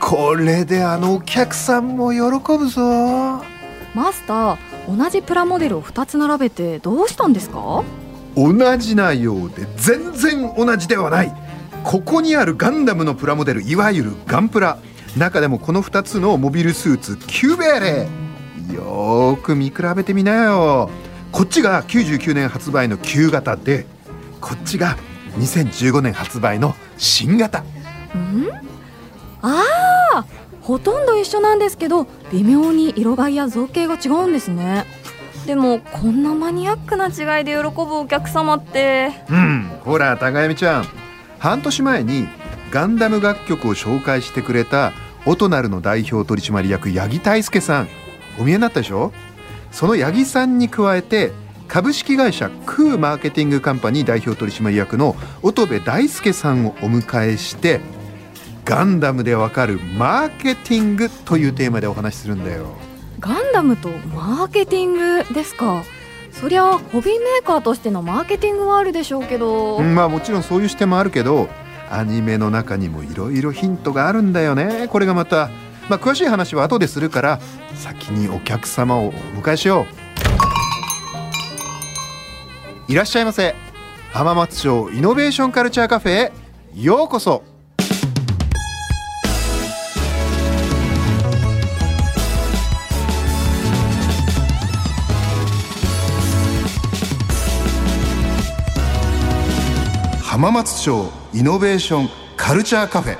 これであのお客さんも喜ぶぞ。マスター同じプラモデルを2つ並べてどうしたんですか？同じなようで全然同じではない。ここにあるガンダムのプラモデルいわゆるガンプラ。中でもこの2つのモビルスーツキューベーレ。よーく見比べてみなよ。こっちが99年発売の旧型でこっちが2015年発売の新型。ん？ああほとんど一緒なんですけど微妙に色合いや造形が違うんですね。でもこんなマニアックな違いで喜ぶお客様って。うんほら高闇ちゃん。半年前にガンダム楽曲を紹介してくれたオトナルの代表取締役八木大輔さん。お見えになったでしょ？その八木さんに加えて株式会社クーマーケティングカンパニー代表取締役の乙部大輔さんをお迎えしてガンダムでわかるマーケティングというテーマでお話しするんだよ。ガンダムとマーケティングですか？そりゃホビーメーカーとしてのマーケティングはあるでしょうけど、うんまあもちろんそういう視点もあるけどアニメの中にもいろいろヒントがあるんだよね。これがまたまあ詳しい話は後でするから先にお客様を。お迎えしよういらっしゃいませ。浜松町イノベーションカルチャーカフェへようこそ浜松町イノベーションカルチャーカフェ。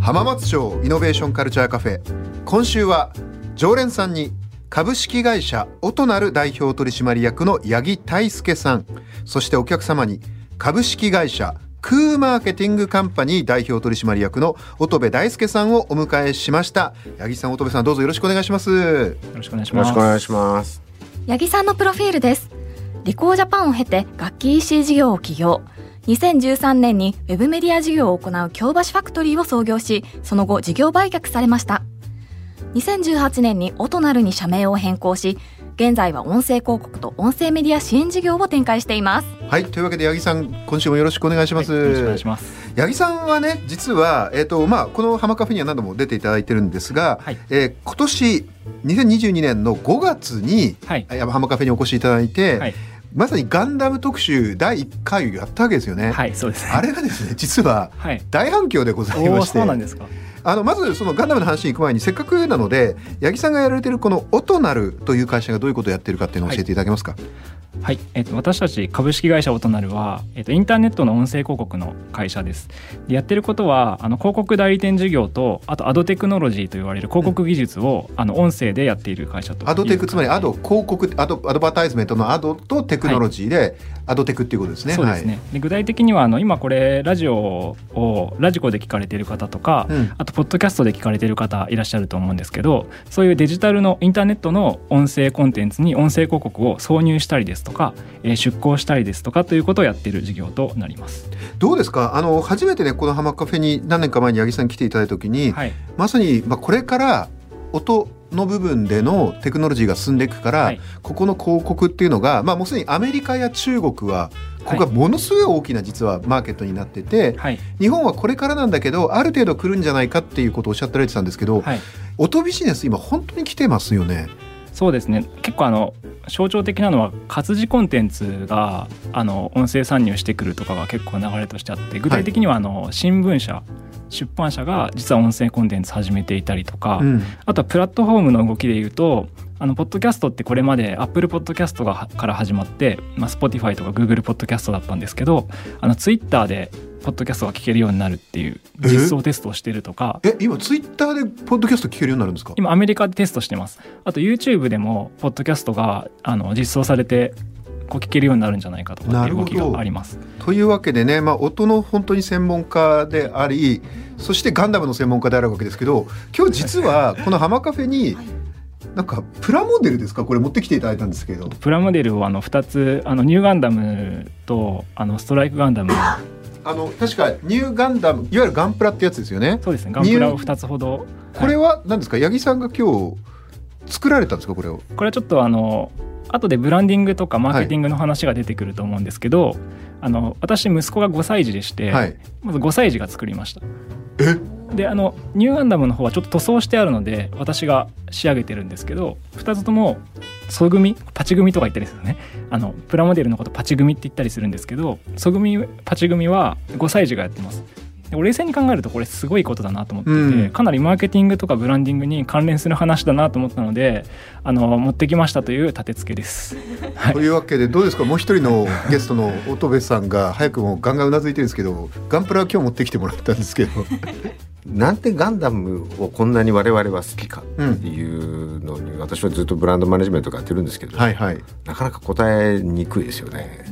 浜松町イノベーションカルチャーカフェ。今週は常連さんに株式会社オトナル代表取締役の八木大輔さん。そしてお客様に株式会社クーマーケティングカンパニー代表取締役の乙部大輔さんをお迎えしました。八木さん乙部さんどうぞよろしくお願いします。よろしくお願いします。よろしくお願いします。八木さんのプロフィールです。リコージャパンを経て楽器 EC 事業を起業。2013年にウェブメディア事業を行う京橋ファクトリーを創業しその後事業売却されました。2018年にオトナルに社名を変更し現在は音声広告と音声メディア支援事業を展開しています。はいというわけで八木さん今週もよろしくお願いします、はい、よろしくお願いします。八木さんはね実はえっ、ー、とまあこの浜カフェには何度も出ていただいてるんですが、はい、えー、今年2022年の5月に、はい、浜カフェにお越しいただいて、はい。まさにガンダム特集第1回をやったわけですよね。はい、そうです、ね、あれがですね、実は大反響でございまして。そうなんですか。あのまずそのガンダムの話に行く前にせっかくなので八木さんがやられてるこのオトナルという会社がどういうことをやってるかっていうのを教えていただけますか？はい。はい、えっと、私たち株式会社オトナルは、えっと、インターネットの音声広告の会社です。でやってることはあの広告代理店事業とあとアドテクノロジーと言われる広告技術を、うん、あの音声でやっている会社とアドテクつまりアド広告アドアドバタイズメントのアドとテクノロジーで、はい、アドテクっていうことですね。そうですね、はい、で具体的にはあの今これラジオをラジコで聞かれている方とか、うん、あとポッドキャストで聞かれている方いらっしゃると思うんですけどそういうデジタルのインターネットの音声コンテンツに音声広告を挿入したりですとか、えー、出向したりですとかということをやっている事業となります。どうですか？あの初めてねこの浜カフェに何年か前に八木さん来ていただいた時に、はい、まさに、まあ、これから音の部分でのテクノロジーが進んでいくから、はい、ここの広告っていうのが、まあ、もうすでにアメリカや中国はここがものすごい大きな実はマーケットになってて、はい、日本はこれからなんだけどある程度来るんじゃないかっていうことをおっしゃってられてたんですけど、はい、音ビジネス今本当に来てますよね。そうですね。結構あの象徴的なのは活字コンテンツがあの音声参入してくるとかが結構流れとしてあって具体的にはあの、新聞社出版社が実は音声コンテンツ始めていたりとか、うん、あとはプラットフォームの動きでいうとあのポッドキャストってこれまでアップルポッドキャストがから始まって、まあ、Spotify とか Google ポッドキャストだったんですけどあのツイッターでポッドキャストが聞けるようになるっていう実装テストをしてるとか。え今ツイッターでポッドキャスト聞けるようになるんですか？今アメリカでテストしてます。あと YouTube でもポッドキャストがあの実装されてこう聞けるようになるんじゃないかとかっていう動きがあります。というわけでね、まあ、音の本当に専門家でありそしてガンダムの専門家であるわけですけど今日実はこの浜カフェになんかプラモデルですか？これ持ってきていただいたんですけど。プラモデルをあの2つあのニューガンダムとあのストライクガンダムあの確かニューガンダムいわゆるガンプラってやつですよね。そうですね。ガンプラを2つほど。これは何ですか？八木さんが今日作られたんですか？これを。これはちょっとあの後でブランディングとかマーケティングの話が出てくると思うんですけど、はい、あの私息子が5歳児でして、はい、まず5歳児が作りました。であのニューガンダムの方はちょっと塗装してあるので私が仕上げてるんですけど2つともソ組パチ組とか言ったりするねあのプラモデルのことパチ組って言ったりするんですけどソ組パチ組は5歳児がやってます冷静に考えるとこれすごいことだなと思っていて、うん、かなりマーケティングとかブランディングに関連する話だなと思ったのであの持ってきましたという立て付けです。はい、というわけでどうですか？もう一人のゲストの乙部さんが早くもガンガンうなずいてるんですけどガンプラは今日持ってきてもらったんですけど。なんでガンダムをこんなに我々は好きかっていうのに、私はずっとブランドマネジメントやってるんですけど、はいはい、なかなか答えにくいですよね。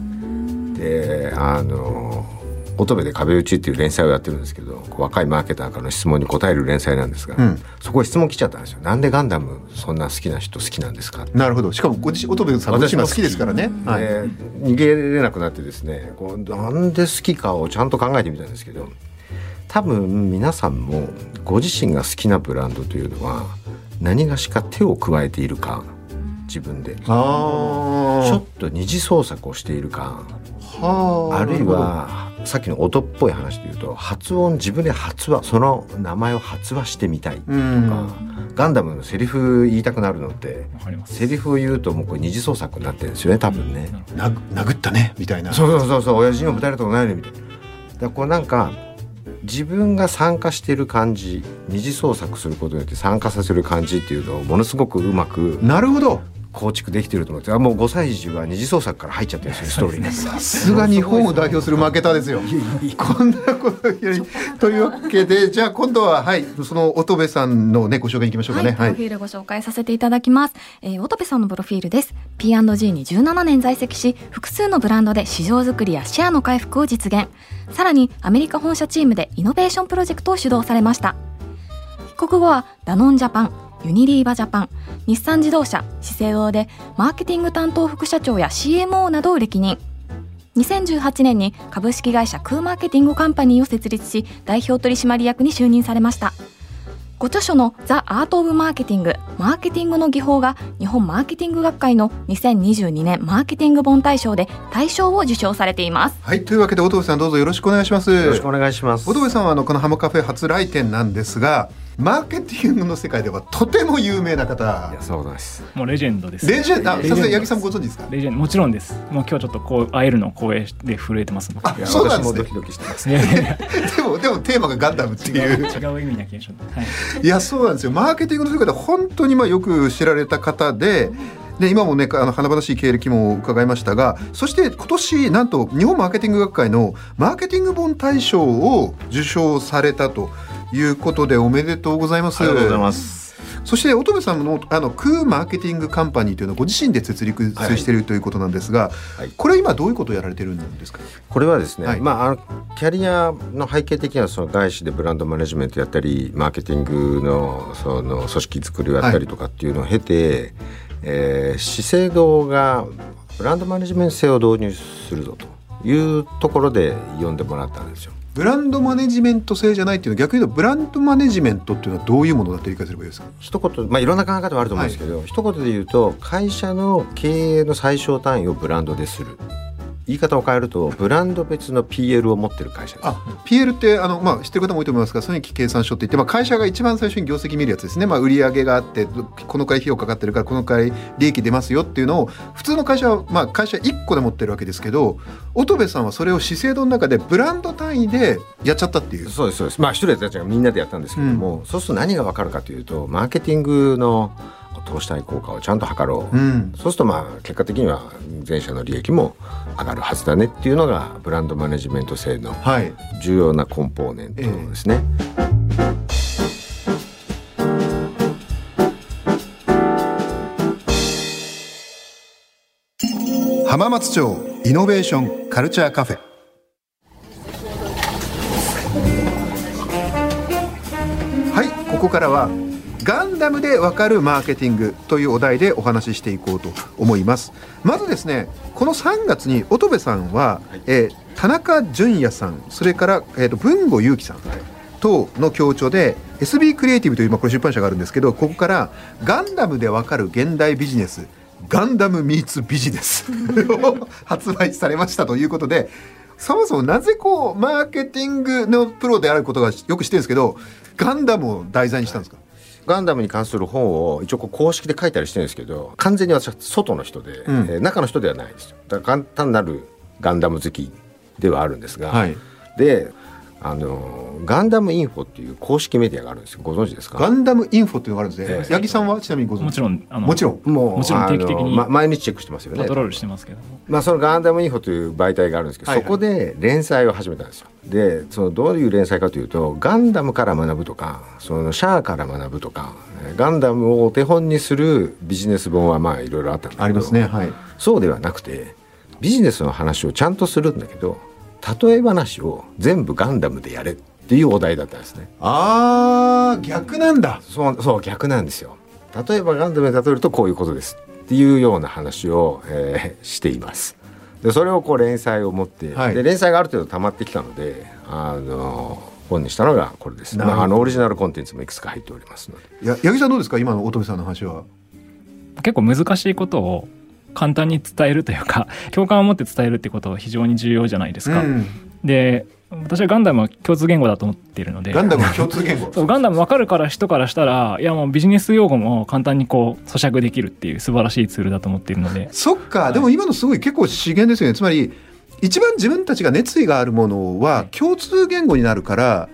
であの乙女で壁打ちっていう連載をやってるんですけど若いマーケターからの質問に答える連載なんですが、うん、そこに質問来ちゃったんですよ。なんでガンダムそんな好きな人好きなんですかなるほど。しかもご自身乙女さん私も好きですからね、はい、逃げれなくなってですねこうなんで好きかをちゃんと考えてみたんですけど多分皆さんもご自身が好きなブランドというのは何がしか手を加えているか自分でちょっと二次創作をしているかあるいはさっきの音っぽい話で言うと発音自分で発話その名前を発話してみたいとかガンダムのセリフ言いたくなるのってセリフを言うともうこれ二次創作になってるんですよね多分ね。殴ったねみたいな。そうそうそうそう親父にもぶたれたことないねみたいな。だこうなんか自分が参加してる感じ二次創作することによって参加させる感じっていうのをものすごくうまくなるほど。構築できてると思ってあもう5歳児は二次創作から入っちゃってるんですよストーリーに。さすが日本を代表するマーケターですよ。こんなことやりというわけでじゃあ今度ははいその乙部さんのねご紹介いきましょうかね、はい、プロフィールご紹介させていただきます、えー、音部さんのプロフィールです。P&G に17年在籍し複数のブランドで市場づくりやシェアの回復を実現。さらにアメリカ本社チームでイノベーションプロジェクトを主導されました。帰国後はダノンジャパンユニリーバジャパン。日産自動車資生堂でマーケティング担当副社長や CMO などを歴任。2018年に株式会社クーマーケティングカンパニーを設立し代表取締役に就任されました。ご著書の「ザ・アート・オブ・マーケティングマーケティングの技法」が日本マーケティング学会の2022年マーケティング本大賞で大賞を受賞されています。はいというわけで乙部さんどうぞよろしくお願いします。よろしくお願いします。乙部さんはあのこのハモカフェ初来店なんですがマーケティングの世界ではとても有名な方。いやそうです。もうレジェンドです。レジェンド？さすが八木さんもご存知ですか？レジェンド。もちろんです。もう今日ちょっとこう会えるの光栄で震えてますあそうなんですね。ドキドキしてます。いやいや。い やでもでもテーマがガンダムっていう。違う意味な気がします、はい、いやそうなんですよ。マーケティングの世界で本当にまあよく知られた方でで今もねあの華々しい経歴も伺いましたがそして今年なんと日本マーケティング学会のマーケティング本大賞を受賞されたということでおめでとうございます。ありがとうございます。そして乙部さんのあのクーマーケティングカンパニーというのをご自身で設立しているということなんですが、はい、これ今どういうことをやられてるんですか？これはですね、はい、まああのキャリアの背景的にはその外資でブランドマネジメントやったり、マーケティングのその組織作りをやったりとかっていうのを経て、はい、えー、資生堂がブランドマネジメント制を導入するぞというところで読んでもらったんですよ。ブランドマネジメント制じゃないっていうのは逆に言うとブランドマネジメントっていうのはどういうものだと理解すればいいですか？一言まあいろんな考え方はあると思うんですけど、はい、一言で言うと会社の経営の最小単位をブランドでする言い方を変えるとブランド別の PL を持ってる会社です。あ PL ってあの、まあ、知ってる方も多いと思いますが損益計算書って言って、まあ、会社が一番最初に業績見るやつですね、まあ、売上があってこのくらい費用かかってるからこのくらい利益出ますよっていうのを普通の会社は、まあ、会社1個で持ってるわけですけど乙部さんはそれを資生堂の中でブランド単位でやっちゃったっていう。そうですそうです。まあ一人たちがみんなでやったんですけども、うん、そうすると何が分かるかというとマーケティングの投資対効果をちゃんと測ろう、うん。そうするとまあ結果的には全社の利益も上がるはずだねっていうのがブランドマネジメント制のはい。重要なコンポーネントですね。浜松町イノベーションカルチャーカフェ。はいここからはガンダムでわかるマーケティングというお題でお話ししていこうと思います。まずですねこの3月に乙部さんは、えー田中淳也さんそれから、えー、と文吾祐樹さん等の協調で SB クリエイティブという、まあ、これ出版社があるんですけどここからガンダムでわかる現代ビジネスガンダムミーツビジネス を発売されましたということでそもそもなぜこうマーケティングのプロであることがよく知ってるんですけどガンダムを題材にしたんですか、ガンダムに関する本を一応公式で書いたりしてるんですけど完全に私は外の人で、うん。えー中の人ではないですよ。だから単なるガンダム好きではあるんですが、はい。であのガンダムインフォっていう公式メディアがあるんですよ。ご存知ですか？ガンダムインフォっていうのがあるんですね、ええ。八木さんはちなみにご存知？もちろんあのもちろん。もうもちろん定期的にま毎日チェックしてますよね。パトロールしてますけども。まあ、そのガンダムインフォという媒体があるんですけど、はいはい。そこで連載を始めたんですよ。でそのどういう連載かというとガンダムから学ぶとかそのシャアから学ぶとかえーガンダムをお手本にするビジネス本はまあいろいろあったんだけどありますね。はい。そうではなくてビジネスの話をちゃんとするんだけど例え話を全部ガンダムでやれっていうお題だったんですね。あー逆なんだそうそう逆なんですよ。例えばガンダムで例えるとこういうことですっていうような話を、えーしています。でそれをこう連載を持って、はいで連載がある程度溜まってきたのであの本にしたのがこれです。まあ、あのオリジナルコンテンツもいくつか入っておりますので。や八木さんどうですか？今の乙部さんの話は結構難しいことを簡単に伝えるというか 共感を持って伝えるってことは非常に重要じゃないですか、うん。で私はガンダムは共通言語だと思っているのでガンダムの共通言語。そうガンダム分かるから人からしたらいやもうビジネス用語も簡単にこう咀嚼できるっていう素晴らしいツールだと思っているので。そっか、でも今のすごい結構資源ですよね。つまり一番自分たちが熱意があるものは共通言語になるから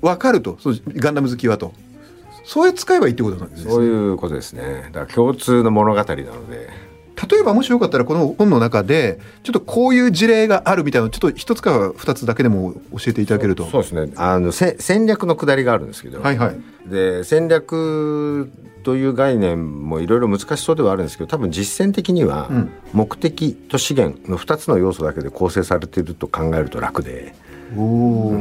分かると。そうガンダム好きはと。そういう使えばいいってことなんですね。そういうことですね。だから共通の物語なので。例えばもしよかったらこの本の中でちょっとこういう事例があるみたいなのちょっと一つか二つだけでも教えていただけると。そうですね。あのせ戦略の下りがあるんですけど。はいはい。で戦略という概念もいろいろ難しそうではあるんですけど多分実践的にはうん。目的と資源の2つの要素だけで構成されていると考えると楽で。おお、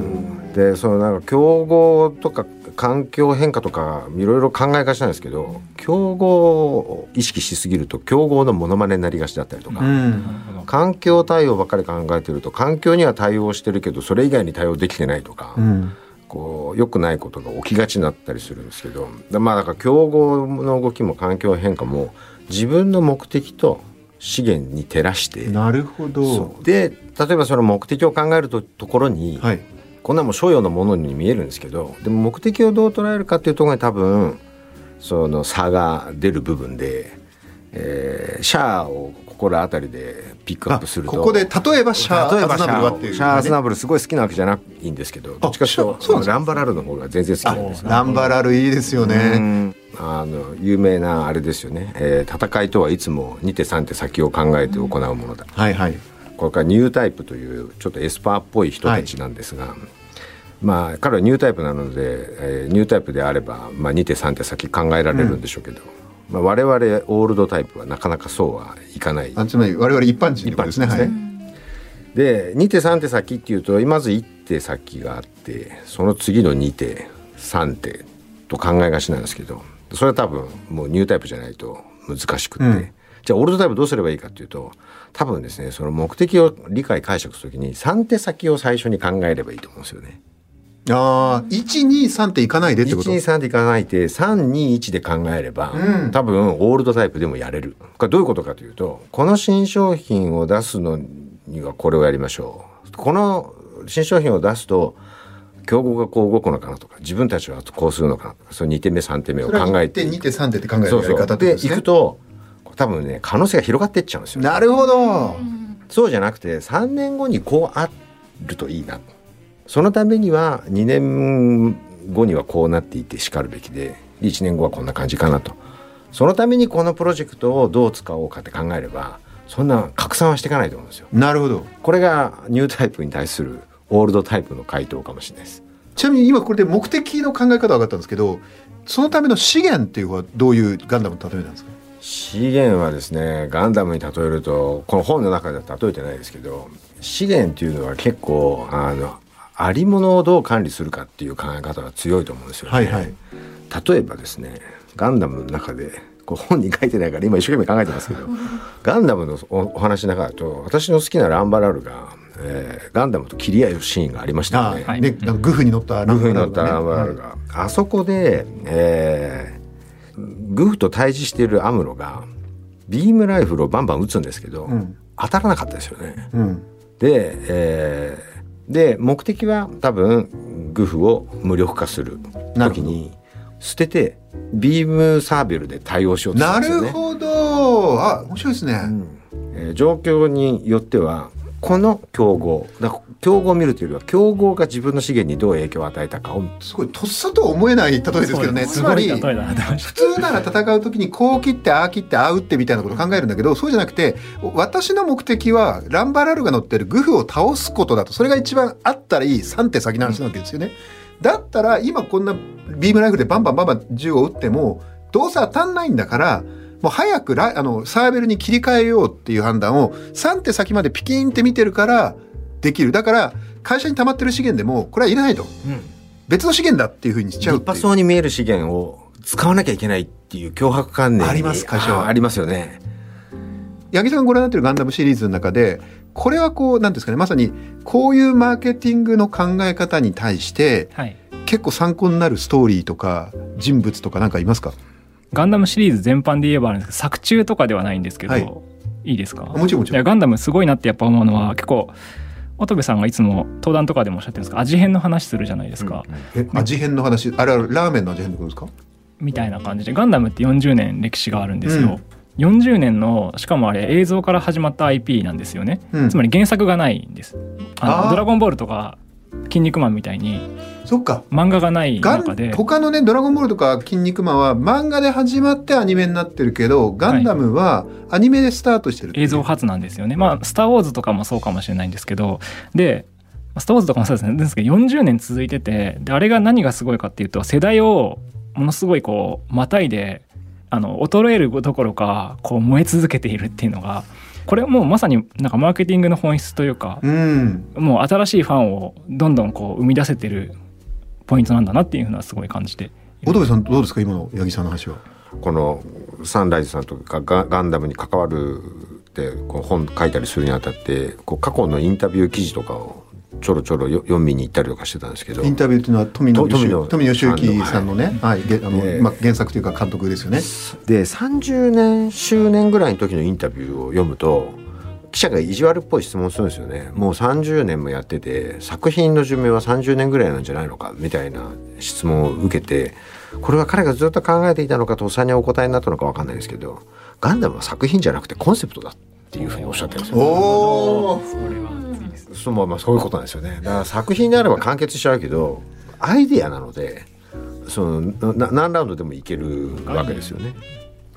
でそのなんか競合とか環境変化とかいろいろ考えがちなんですけど競合を意識しすぎると競合のモノマネになりがちだったりとか、うん。環境対応ばっかり考えてると環境には対応してるけどそれ以外に対応できてないとか。うん。こう良くないことが起きがちになったりするんですけどだまあだから競合の動きも環境変化も自分の目的と資源に照らしてなるほど。で例えばその目的を考えるとところに、はいこんなもん所有のものに見えるんですけどでも目的をどう捉えるかっていうところに多分その差が出る部分で、えーシャアを心当たりでピックアップすると。ここで例えばシャア例えばアズナブルはっていう、シャアアズナブルすごい好きなわけじゃないんですけどどっちかというとランバラルの方が全然好きなんですよ。ランバラルいいですようねん。あの有名なあれですよね、えー戦いとはいつも2手3手先を考えて行うものだ、はいはいこれからニュータイプというちょっとエスパーっぽい人たちなんですが、まあ彼はニュータイプなので、えーニュータイプであれば、まあ、2手3手先考えられるんでしょうけど、まあ、我々オールドタイプはなかなかそうはいかない。あつまり我々一般人ですね。一般人ですね。で2手3手先っていうとまず1手先があってその次の2手3手と考えがちなんですけどそれは多分もうニュータイプじゃないと難しくって、うんじゃあオールドタイプどうすればいいかっていうと多分ですねその目的を理解解釈するときに3手先を最初に考えればいいと思うんですよね。ああ123っていかないでってこと？123でいかないで321で考えれば、うん。多分オールドタイプでもやれる。これどういうことかというとこの新商品を出すのにはこれをやりましょう。この新商品を出すと競合がこう動くのかなとか自分たちはこうするのかなとかその2手目3手目を考え1手て2手3手って考えるやりそうそうでい方ってことですね。くと多分ね可能性が広がっていっちゃうんですよなるほど。そうじゃなくて3年後にこうあるといいな。そのためには2年後にはこうなっていてしかるべきで1年後はこんな感じかなと。そのためにこのプロジェクトをどう使おうかって考えればそんな拡散はしていかないと思うんですよ。なるほど。これがニュータイプに対するオールドタイプの回答かもしれないです。ちなみに今これで目的の考え方分かったんですけどそのための資源っていうのはどういうガンダムの例えなんですか？資源はですねガンダムに例えるとこの本の中では例えてないですけど資源っていうのは結構あのありものをどう管理するかっていう考え方が強いと思うんですよね。はいはい例えばですねガンダムの中でこう本に書いてないから今一生懸命考えてますけど ガンダムのおお話の中だと私の好きなランバラルが、えーガンダムと切り合うシーンがありましたよね。ああ、ね、なんかグフに乗ったランバラルがが、あそこで、えーグフと対峙しているアムロがビームライフルをバンバン撃つんですけど、ん。当たらなかったですよね。うん。で,、えーで目的は多分グフを無力化する時に捨ててビームサーベルで対応しようとするなんですよね。るほど。あ面白いですね、えー状況によってはこの競合だ競合を見るというよりは競合が自分の資源にどう影響を与えたかをすごいとっさとは思えない例えですけどね。つすまり普通なら戦う時にこう切ってああ切ってああ打ってみたいなことを考えるんだけどそうじゃなくて私の目的はランバラルが乗ってるグフを倒すことだとそれが一番あったらいい3手先の話なわけですよね。だったら今こんなビームライフルでバンバンバンバン銃を撃ってもどうせ当たんないんだからもう早くラあのサーベルに切り替えようっていう判断を3手先までピキンって見てるからできる。だから会社に溜まってる資源でもこれはいらないと。別の資源だっていうふうにしちゃうう。立派そうに見える資源を使わなきゃいけないっていう脅迫観念。にあります会社は。あありますよね。八木さんがご覧になってるガンダムシリーズの中でこれはこうなんですかねまさにこういうマーケティングの考え方に対してたはい。結構参考になるストーリーとか人物とかなんかいますか？ガンダムシリーズ全般で言えばあるんですけど作中とかではないんですけど、はい。い、いですか？もちろんもちろん。いやガンダムすごいなってやっぱ思うのは結構乙部さんがいつも登壇とかでもおっしゃってるんですか？味変の話するじゃないですか、え味変の話あれはラーメンの味変ってことですか？みたいな感じで。ガンダムって40年歴史があるんですよ、40年のしかもあれ映像から始まった IP なんですよね、うん。つまり原作がないんです。あのドラゴンボールとか筋肉マンみたいにそっか。漫画がないガ中で。ン他のね「ドラゴンボール」とか「筋肉マン」は漫画で始まってアニメになってるけどガンダムはアニメでスタートしてる。っていう映像初なんですよね。まあ「スター・ウォーズ」とかもそうかもしれないんですけどで「スター・ウォーズ」とかもそうですね。ですけど40年続いててであれが何がすごいかっていうと世代をものすごいこうまたいであの衰えるどころかこう燃え続けているっていうのがこれはもうまさになんかマーケティングの本質というかうん。もう新しいファンをどんどんこう生み出せてるポイントなんだなっていうのはすごい感じて。乙部さんどうですか今の八木さんの話は。このサンライズさんとかガガンダムに関わるってこう本書いたりするにあたってこう過去のインタビュー記事とかをちょろちょろよ読みに行ったりとかしてたんですけど。インタビューっていうのは富野と富野富野義行さんのね、はいげあのええ。まあ、原作というか監督ですよね。で30年周年ぐらいの時のインタビューを読むと記者が意地悪っぽい質問するんですよね。もう30年もやってて作品の寿命は30年ぐらいなんじゃないのかみたいな質問を受けてこれは彼がずっと考えていたのかとっさにお答えになったのか分かんないですけどガンダムは作品じゃなくてコンセプトだっていうふうにおっしゃってるんですよ。そうまあまあそういうことなんですよね。だから作品であれば完結しちゃうけどアイデアなのでそのな何ラウンドでもいけるわけですよね。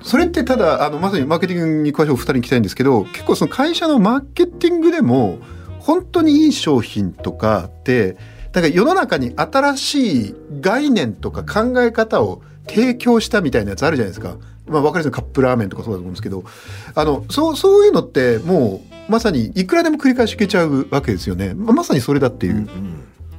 それってただあのまさにマーケティングに詳しいお二人に聞きたいんですけど結構その会社のマーケティングでも本当にいい商品とかってなんか世の中に新しい概念とか考え方を提供したみたいなやつあるじゃないですか。まあ、分かりやすいカップラーメンとかそうだと思うんですけどあのそうそういうのってもうまさにいくらでも繰り返しいけちゃうわけですよね。ままさにそれだっていう。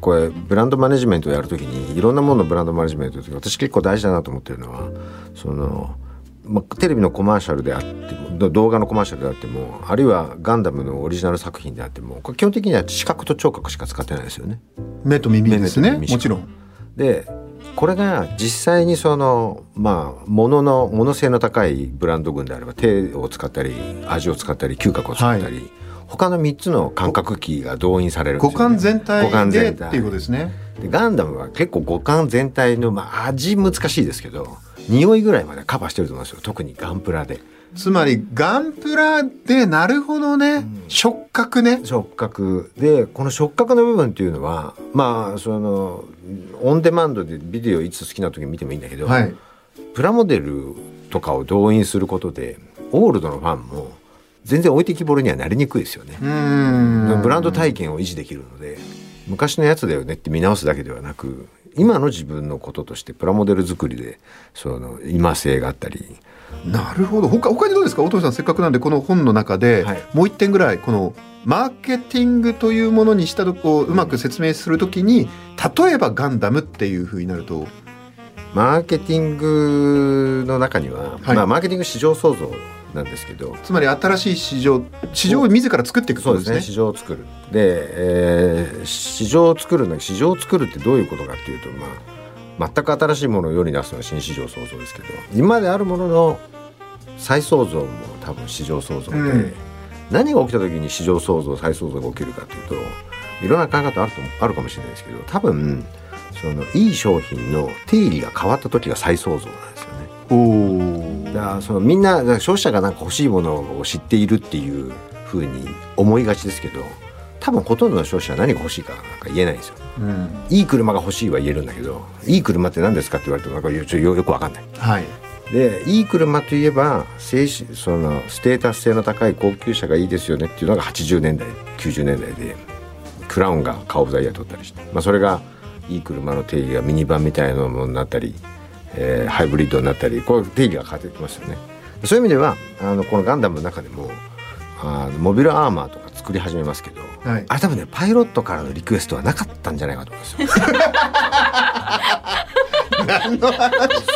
これブランドマネジメントをやるときにいろんなもののブランドマネジメントの時私結構大事だなと思ってるのはその、まあ、テレビのコマーシャルであってもど動画のコマーシャルであってもあるいはガンダムのオリジナル作品であってもこれ基本的には視覚と聴覚しか使ってないですよね。目と耳ですねもちろん。でこれが実際にそのまあ物の物性の高いブランド群であれば手を使ったり味を使ったり嗅覚を使ったり、他の3つの感覚器が動員されるんですよね。五感全体五感で全体。っていうことですね。でガンダムは結構五感全体の、まあ、味難しいですけど匂いぐらいまでカバーしてると思うんですよ。特にガンプラでつまりガンプラでなるほどね、触覚ね。触覚。でこの触覚の部分っていうのはまあそのオンデマンドでビデオいつ好きな時に見てもいいんだけど、はい。プラモデルとかを動員することでオールドのファンも全然置いてきぼりにはなりにくいですよね。うん。ブランド体験を維持できるので昔のやつだよねって見直すだけではなく今の自分のこととしてプラモデル作りでその今性があったりなるほど。他他にどうですか？お父さんせっかくなんでこの本の中で、はい。もう一点ぐらいこのマーケティングというものにしたとこううまく説明するときに例えばガンダムっていうふうになると。マーケティングの中には、はい。まあ、マーケティング市場創造なんですけど。つまり新しい市場市場を自ら作っていくそうですすね。市場を作る。で、えー市場を作るのに市場を作るってどういうことかっていうと、まあ、全く新しいものを世に出すのは新市場創造ですけど今まであるものの再創造も多分市場創造で、うん何が起きた時に市場創造再創造が起きるかというといろんな考え方あるとあるかもしれないですけど多分そのいい商品の定義が変わった時が再創造なんですよね。おーだからそのみんな消費者がなんか欲しいものを知っているっていうふうに思いがちですけど多分ほとんどの消費者は何が欲しいかなんか言えないんですよ。うんいい車が欲しいは言えるんだけどいい車って何ですかって言われてもなんかよちょよよくわかんない。はいでいい車といえば静止そのステータス性の高い高級車がいいですよねっていうのが80年代90年代でクラウンがカー・オブ・ザ・イヤー取ったりして、まあ、それがいい車の定義がミニバンみたいなものになったり、えーハイブリッドになったりこう定義が変わってきますよね。そういう意味ではあのこのガンダムの中でもあのモビルアーマーとか作り始めますけど、はいあれ多分ねパイロットからのリクエストはなかったんじゃないかと思うんですよ。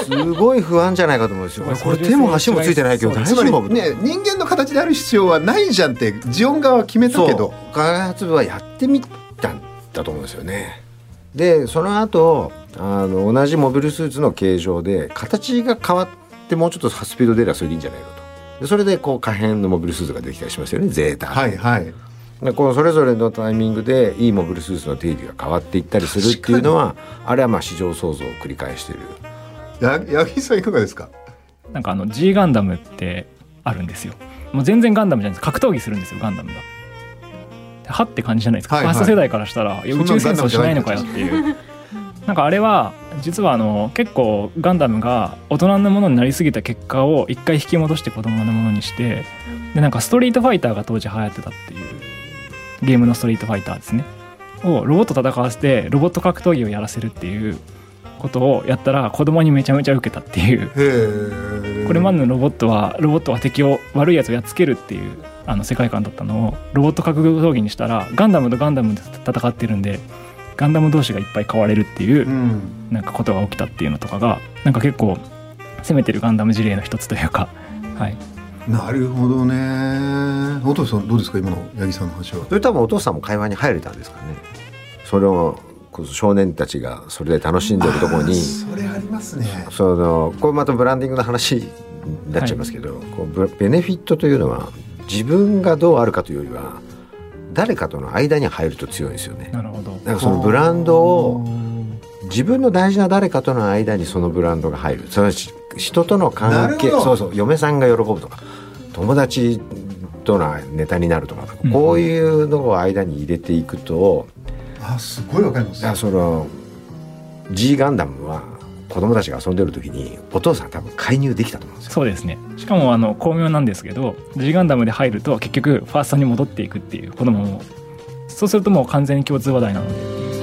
すごい不安じゃないかと思うんですよ。これ手も足もついてないけど大丈夫ね人間の形である必要はないじゃんってジオン側は決めたけど開発部はやってみたんだと思うんですよね。でその後あの同じモビルスーツの形状で形が変わってもうちょっとスピード出ればそれでいいんじゃないのと。でそれでこう可変のモビルスーツができたりしますよね。ゼータ。はいはい。でこのそれぞれのタイミングでいいモビルスーツの定義が変わっていったりするっていうのはあれはまあ市場創造を繰り返している。や八木さんいかがですか？なんかあの G ガンダムってあるんですよ。もう全然ガンダムじゃないです。格闘技するんですよガンダムが。はって感じじゃないですか、はいはい。ファースト世代からしたらいやそんなの宇宙戦争しないのかよっていうなんかあれは実はあの結構ガンダムが大人のものになりすぎた結果を一回引き戻して子供のものにしてでなんかストリートファイターが当時流行ってたっていうゲームのストリートファイターですね。をロボット戦わせてロボット格闘技をやらせるっていうことをやったら子供にめちゃめちゃ受けたっていう。これまでのロボットはロボットは敵を悪いやつをやっつけるっていうあの世界観だったのをロボット格闘技にしたらガンダムとガンダムで戦ってるんでガンダム同士がいっぱい変われるっていううん。なんかことが起きたっていうのとかがなんか結構攻めてるガンダム事例の一つというか、はい、なるほどね。お父さんどうですか？今の八木さんの話は。それ多分お父さんも会話に入れたんですかね。それをこう少年たちがそれで楽しんでるところにそれありますね。そのこれまたブランディングの話になっちゃいますけど、こうブベネフィットというのは自分がどうあるかというよりは誰かとの間に入ると強いんですよね。なるほど。だからそのブランドを自分の大事な誰かとの間にそのブランドが入る。それはし人との関係そうそう嫁さんが喜ぶとか友達とのネタになるとか、うんこういうのを間に入れていくと、あすごいわかります。その G ガンダムは子供たちが遊んでる時にお父さん多分介入できたと思うんですよ。そうですねしかもあの巧妙なんですけど G ガンダムで入ると結局ファーストに戻っていくっていう子供もそうするともう完全に共通話題なので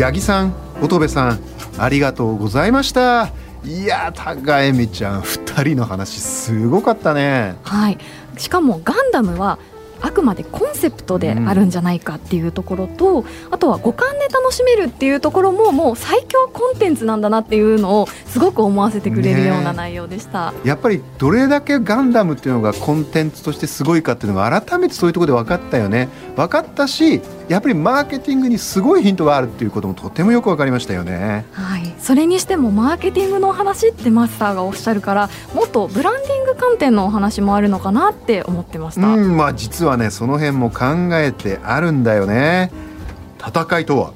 八木さん乙部さんありがとうございました。いや高恵美ちゃん二人の話すごかったね。はい、しかもガンダムはあくまでコンセプトであるんじゃないかっていうところと、あとは五感で楽しめるっていうところももう最強コンテンツなんだなっていうのをすごく思わせてくれるような内容でした。やっぱりどれだけガンダムっていうのがコンテンツとしてすごいかっていうのが改めてそういうところで分かったよね分かったしやっぱりマーケティングにすごいヒントがあるっていうこともとてもよく分かりましたよねはい、それにしてもマーケティングのお話ってマスターがおっしゃるからもっとブランディング観点のお話もあるのかなって思ってました。うんまあ実はねその辺も考えてあるんだよね。戦いとは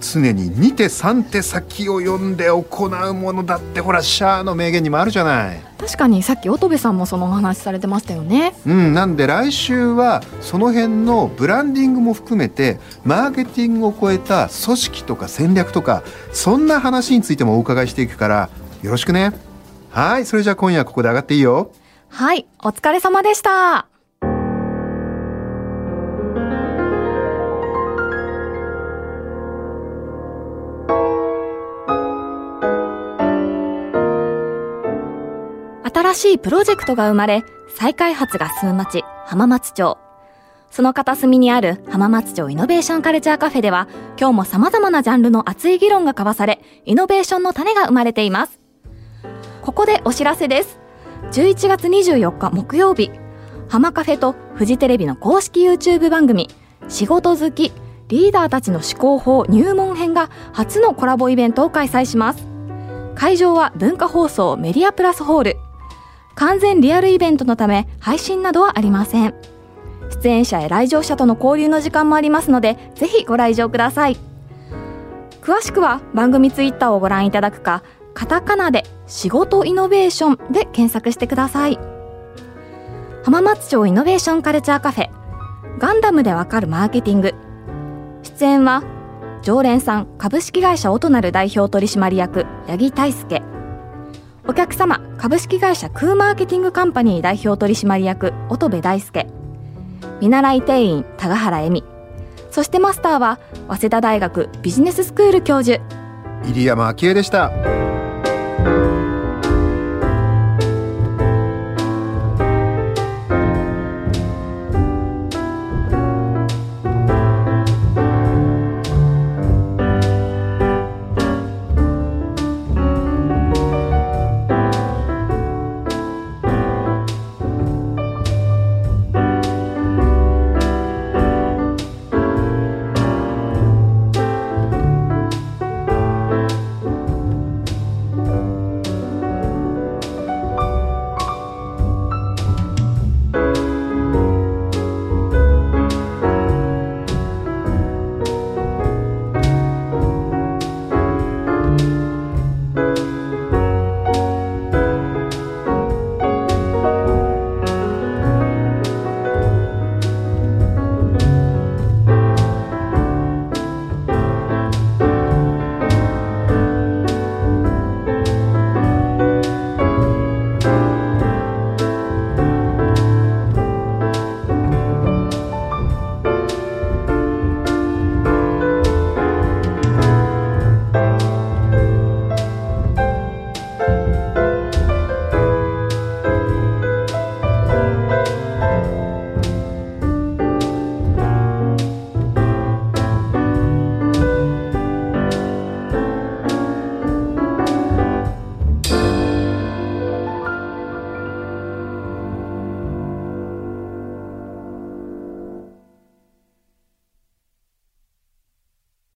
常に2手3手先を読んで行うものだってほらシャアの名言にもあるじゃない。確かにさっき乙部さんもそのお話されてましたよね。うんなんで来週はその辺のブランディングも含めてマーケティングを超えた組織とか戦略とかそんな話についてもお伺いしていくからよろしくね。はいそれじゃあ今夜ここで上がっていいよ。はいお疲れ様でした新しいプロジェクトが生まれ、再開発が進む町、浜松町。その片隅にある浜松町イノベーションカルチャーカフェでは、今日も様々なジャンルの熱い議論が交わされ、イノベーションの種が生まれています。ここでお知らせです。11月24日木曜日、浜カフェとフジテレビの公式 YouTube 番組、仕事好き、リーダーたちの思考法入門編が初のコラボイベントを開催します。会場は文化放送メディアプラスホール。完全リアルイベントのため配信などはありません。出演者や来場者との交流の時間もありますので、ぜひご来場ください。詳しくは番組ツイッターをご覧いただくか、カタカナで仕事イノベーションで検索してください。浜松町イノベーションカルチャーカフェ、ガンダムでわかるマーケティング。出演は、常連さん株式会社オトナル代表取締役、八木大輔。お客様、株式会社クーマーケティングカンパニー代表取締役、乙部大輔。見習い店員、田ヶ原恵美。そしてマスターは、早稲田大学ビジネススクール教授、入山昭恵でした